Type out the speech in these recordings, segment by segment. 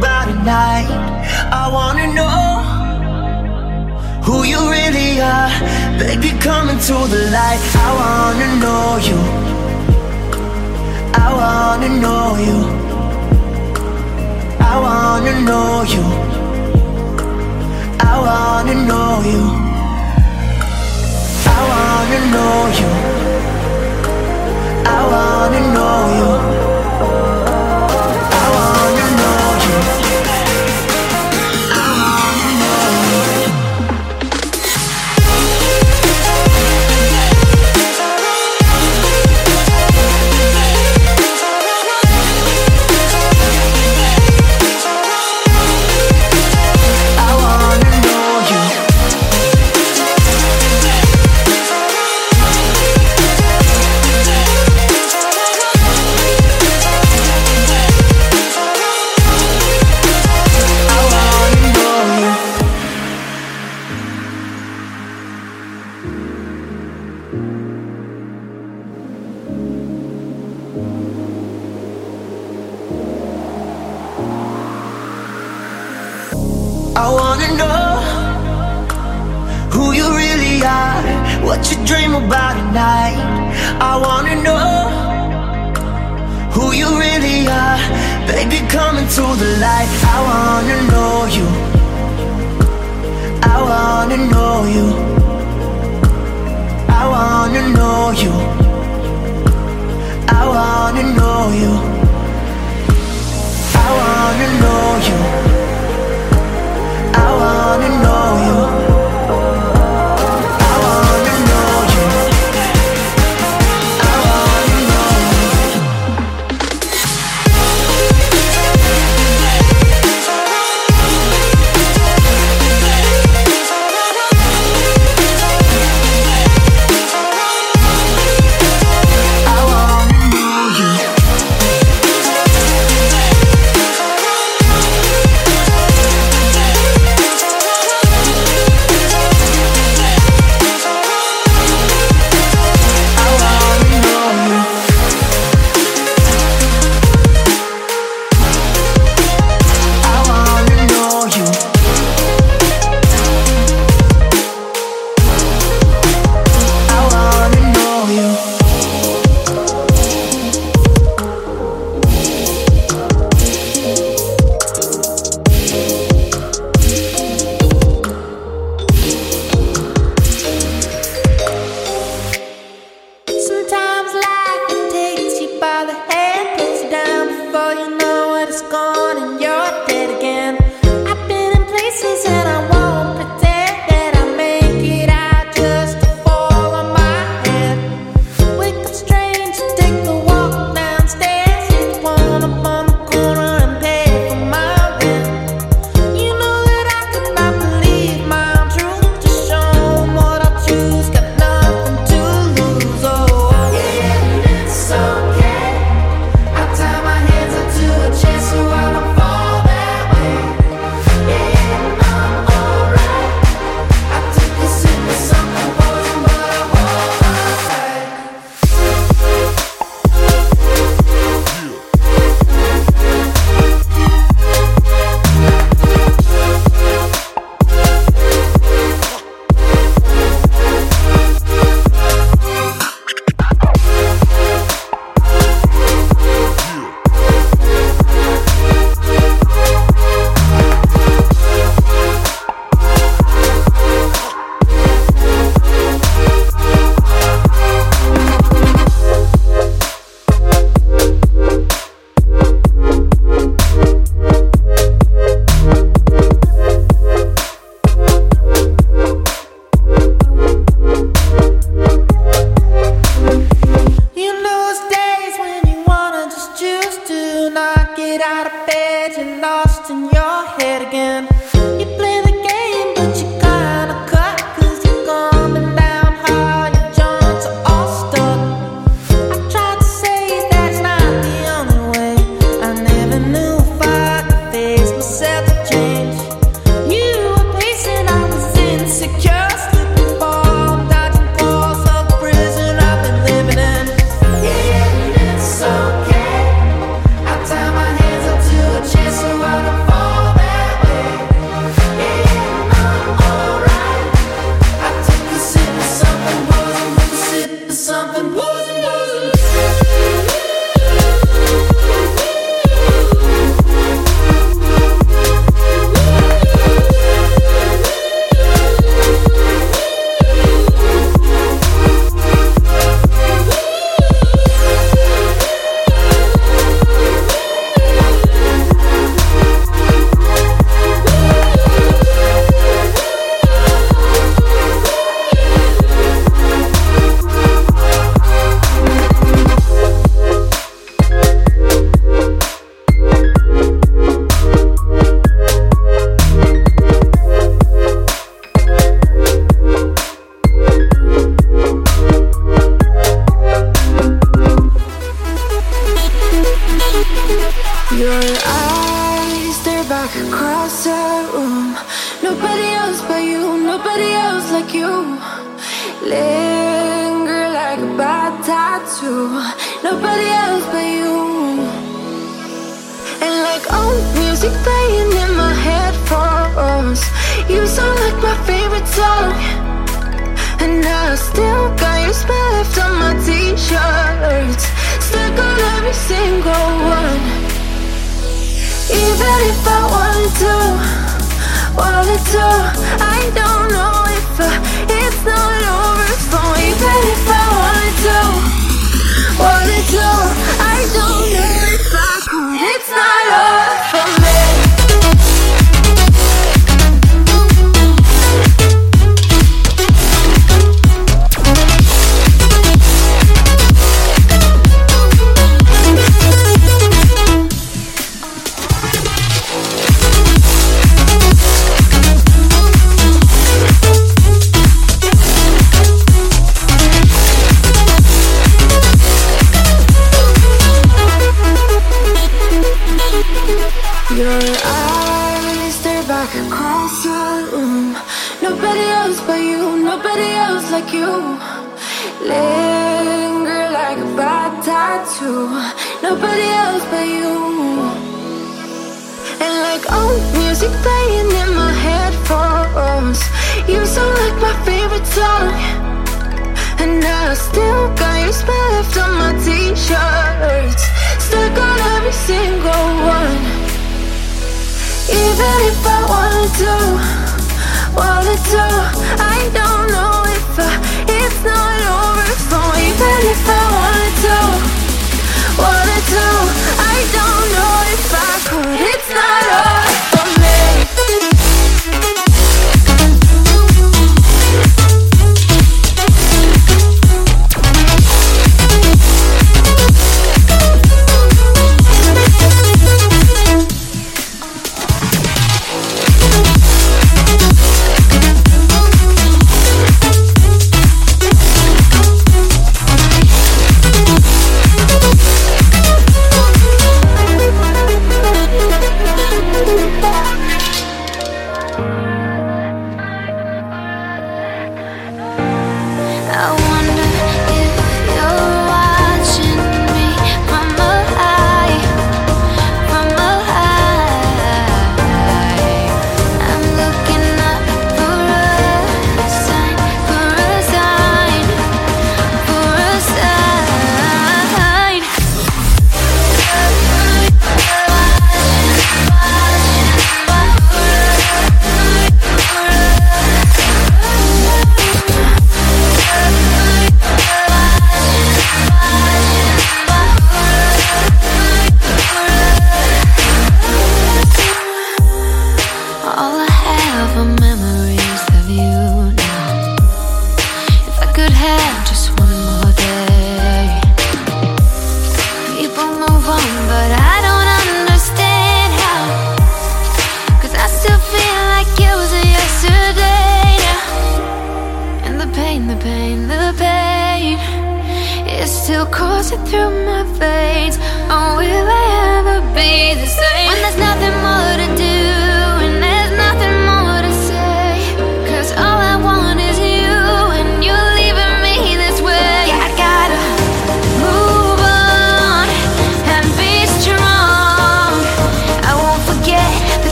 about tonight, I wanna know Who you really are. Baby, come into the light. I wanna know you. I wanna know you. I wanna know you. I wanna know you. I wanna know you. I wanna know you.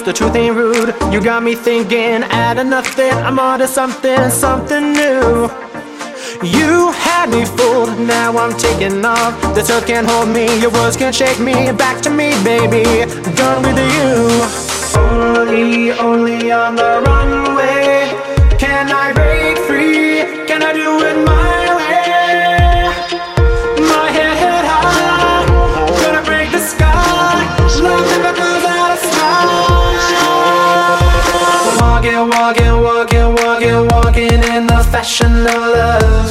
Cause the truth ain't rude. You got me thinking, out of nothing, I'm onto something, something new. You had me fooled, now I'm taking off. The earth can't hold me, your words can't shake me. Back to me, baby, gone with you. Only, only on the runway can I break free. Can I do it my the love.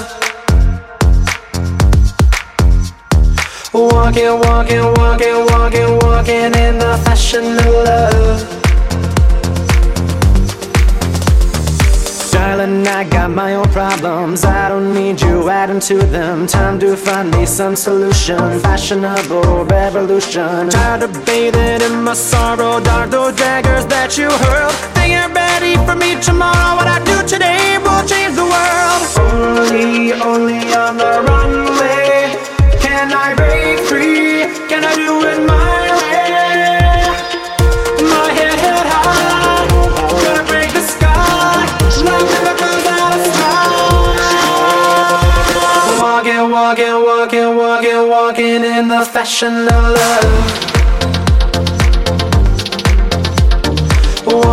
Walking, walking, walking, walking, walking in the fashion of love. Darling, I got my own problems. I don't need you adding to them. Time to find me some solution. Fashionable revolution. Tired of bathing in my sorrow. Dark those daggers that you hurled. Think you're ready for me tomorrow. What I do today will change the world. Only, only on the runway can I break free. Can I do it my way? My head held high, gonna break the sky. Love never comes out of style. Walking, walking, walking, walking, walking in the fashion of love.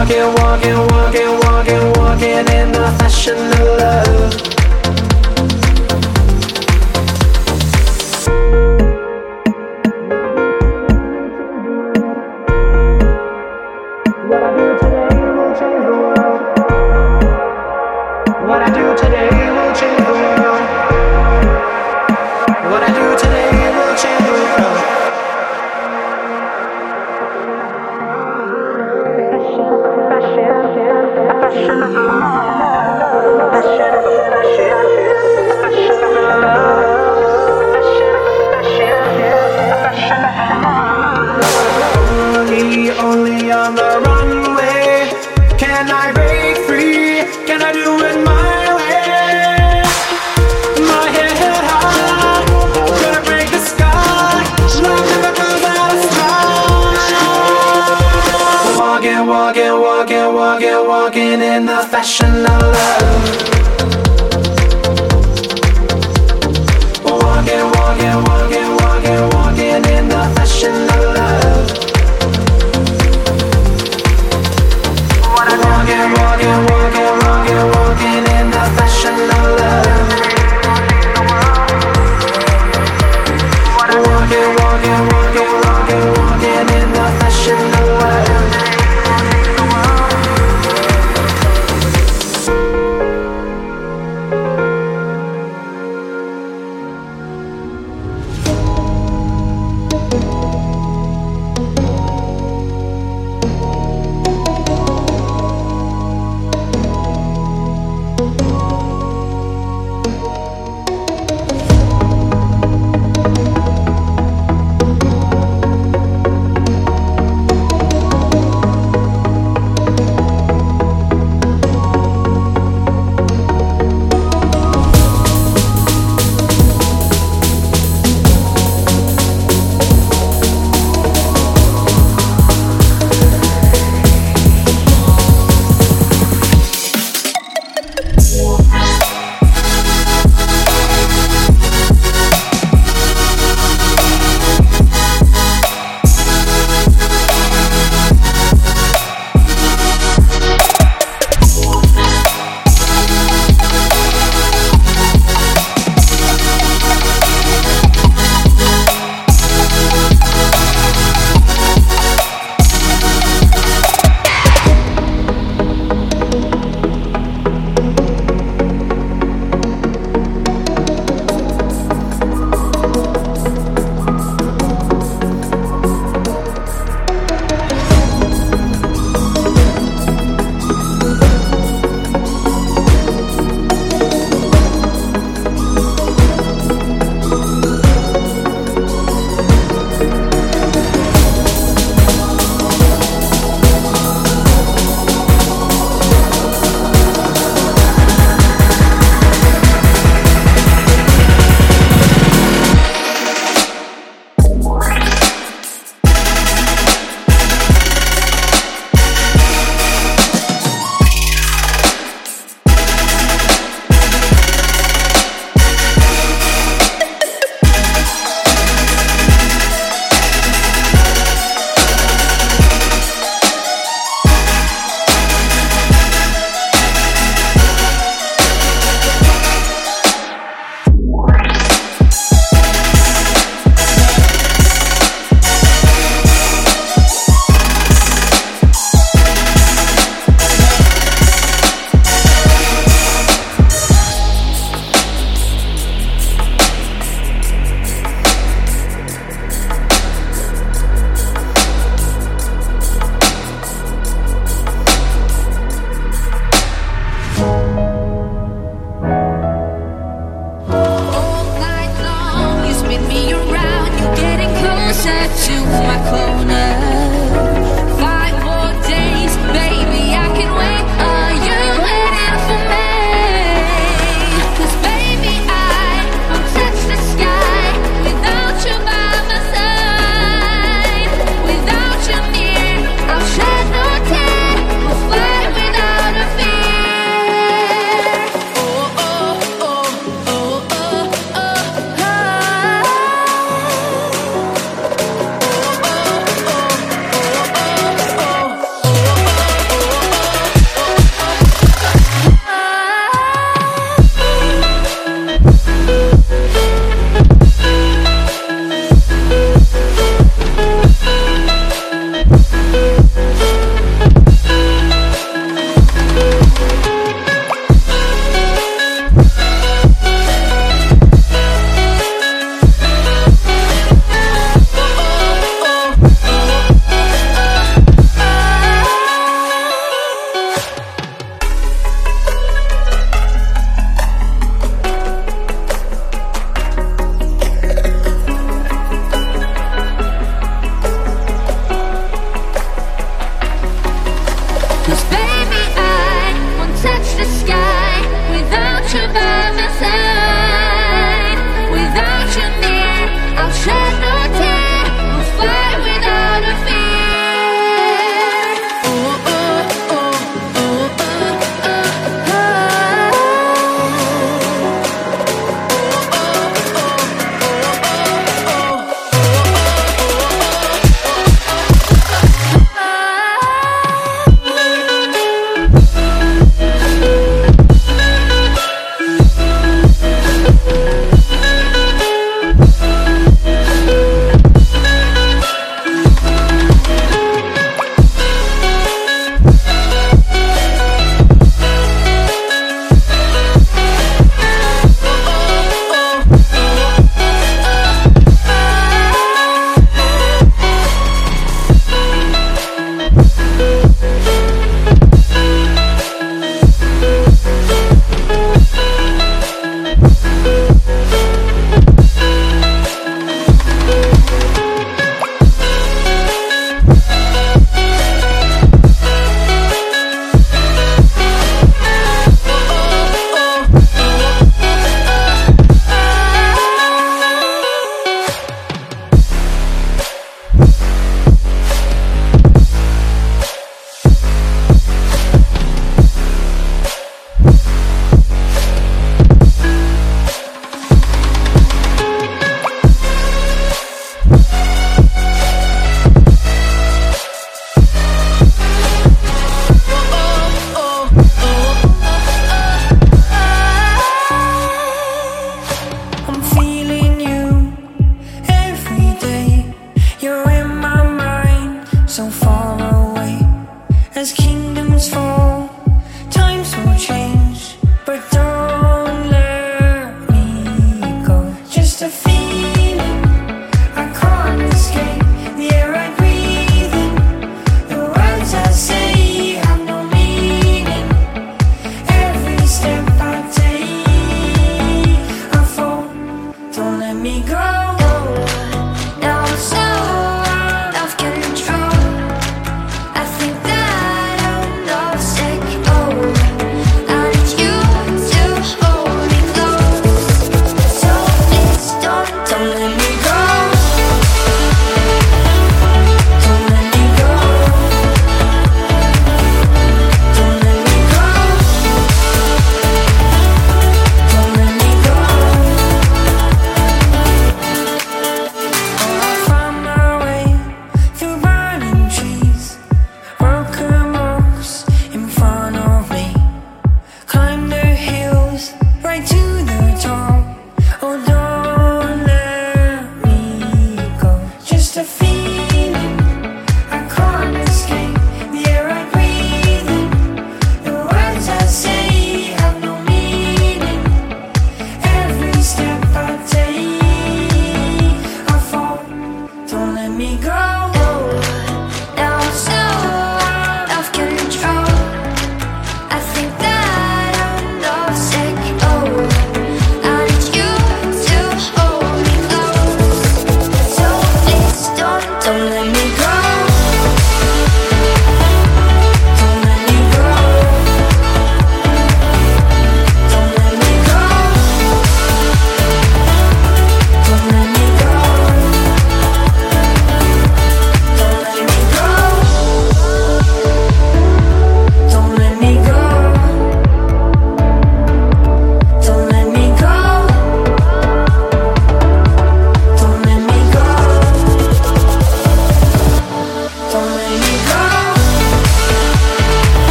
Walking, walking, walking, walking, walking in the fashion of love. Walking, walking, walking, in the fashion of love. Walking, walking, walking, walking, walking in the fashion of love.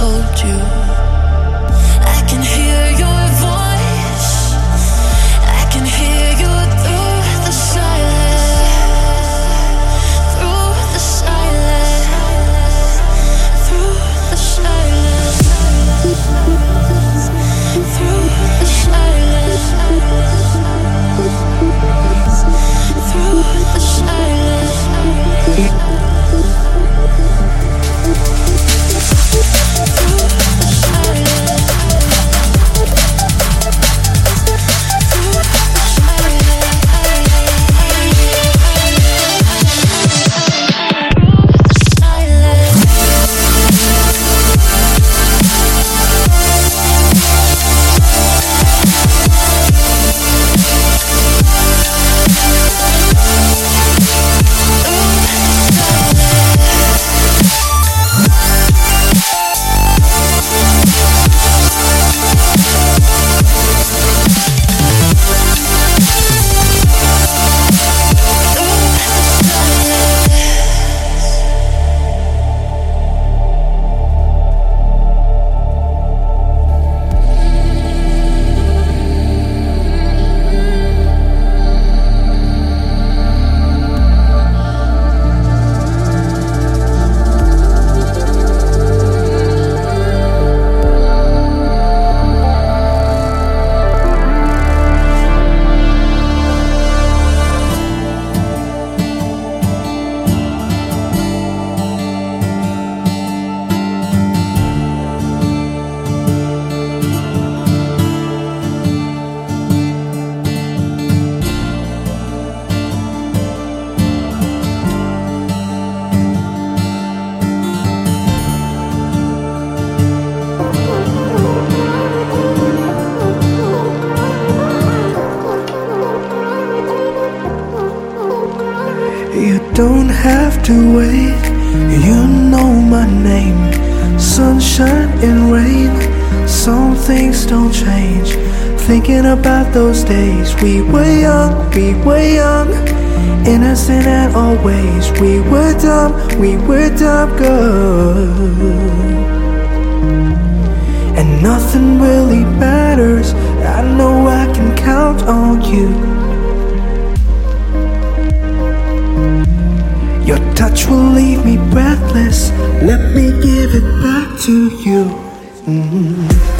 hold you. those days. We were young, we were young, innocent and always. We were dumb, we were dumb good. And nothing really matters. I know I can count on you. Your touch will leave me breathless. Let me give it back to you. Mm -hmm.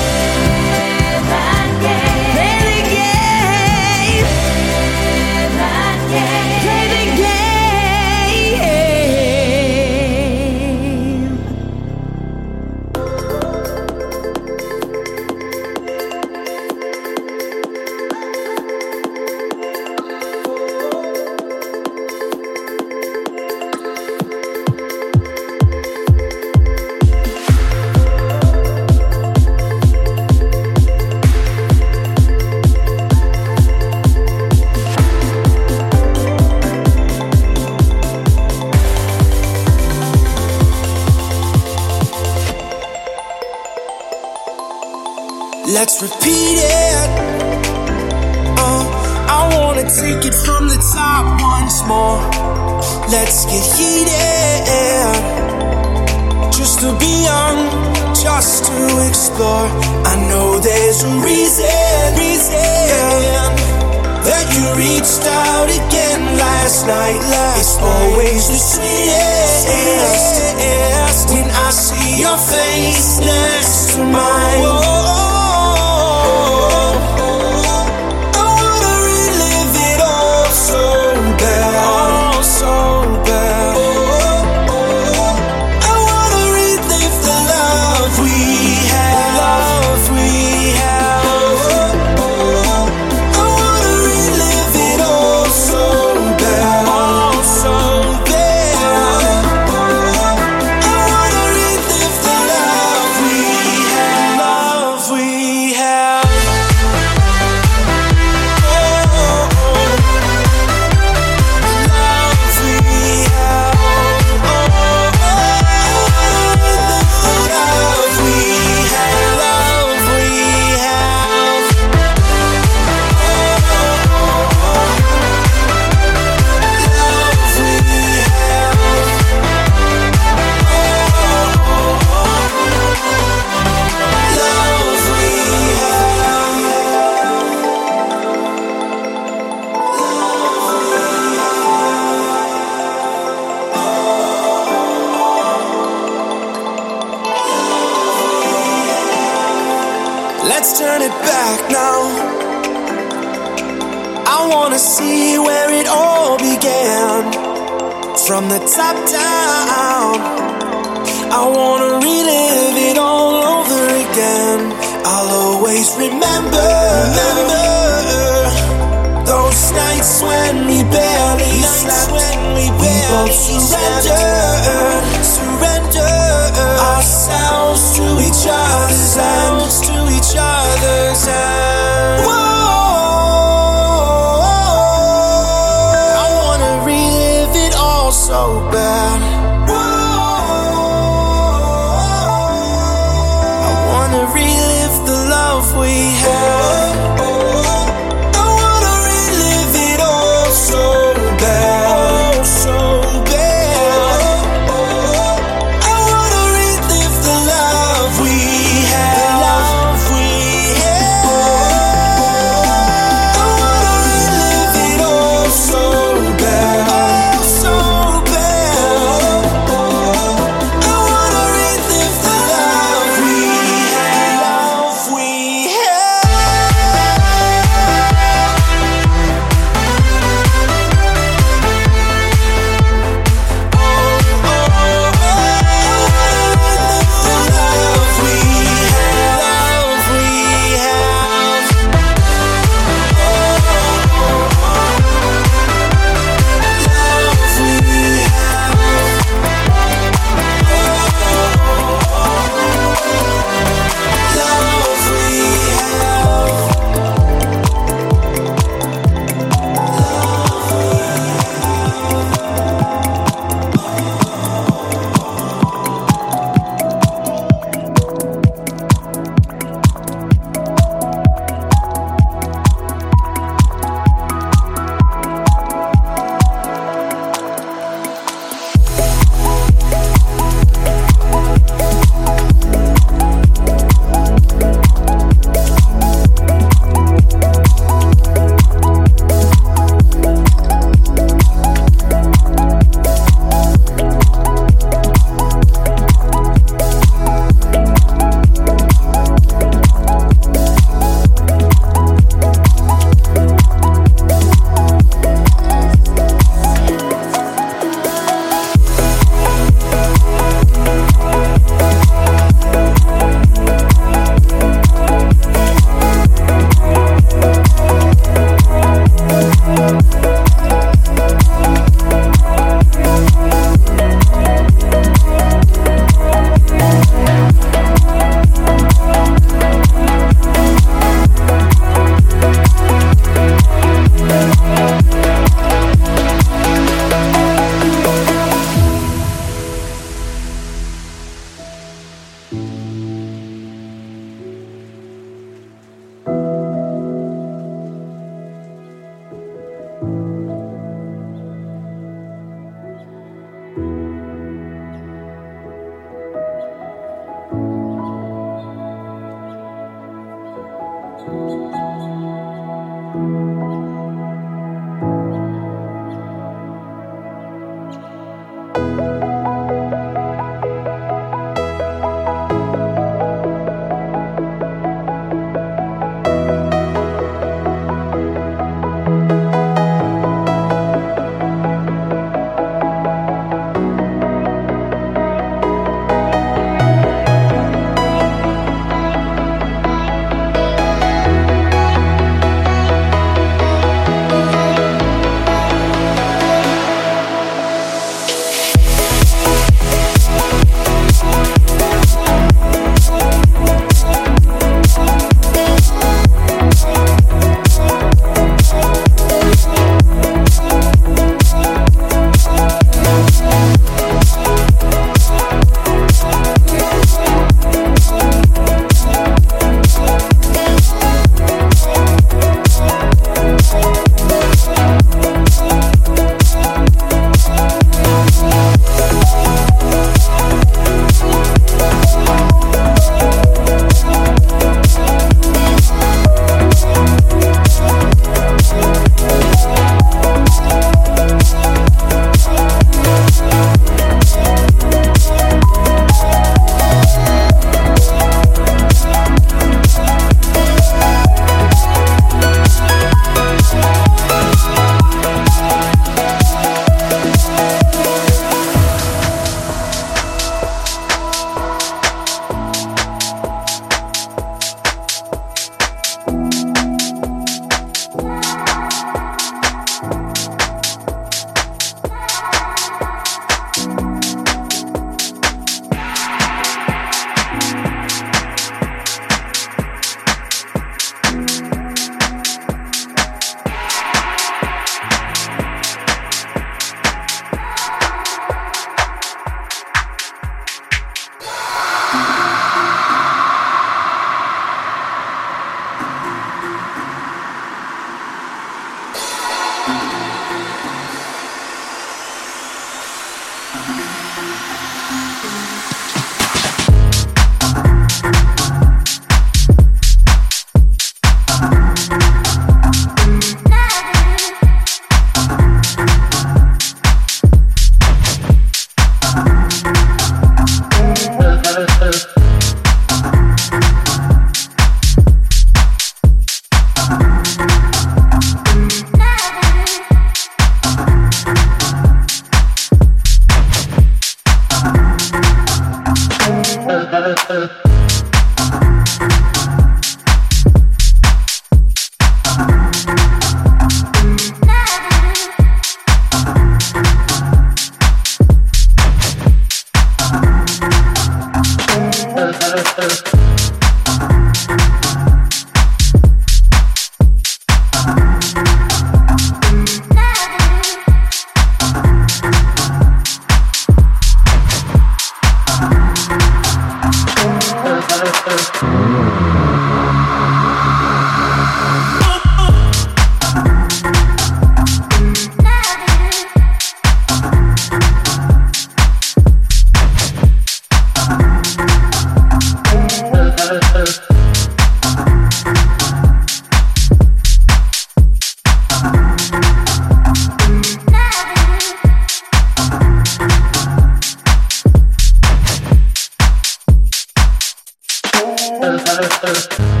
matter.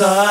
Side.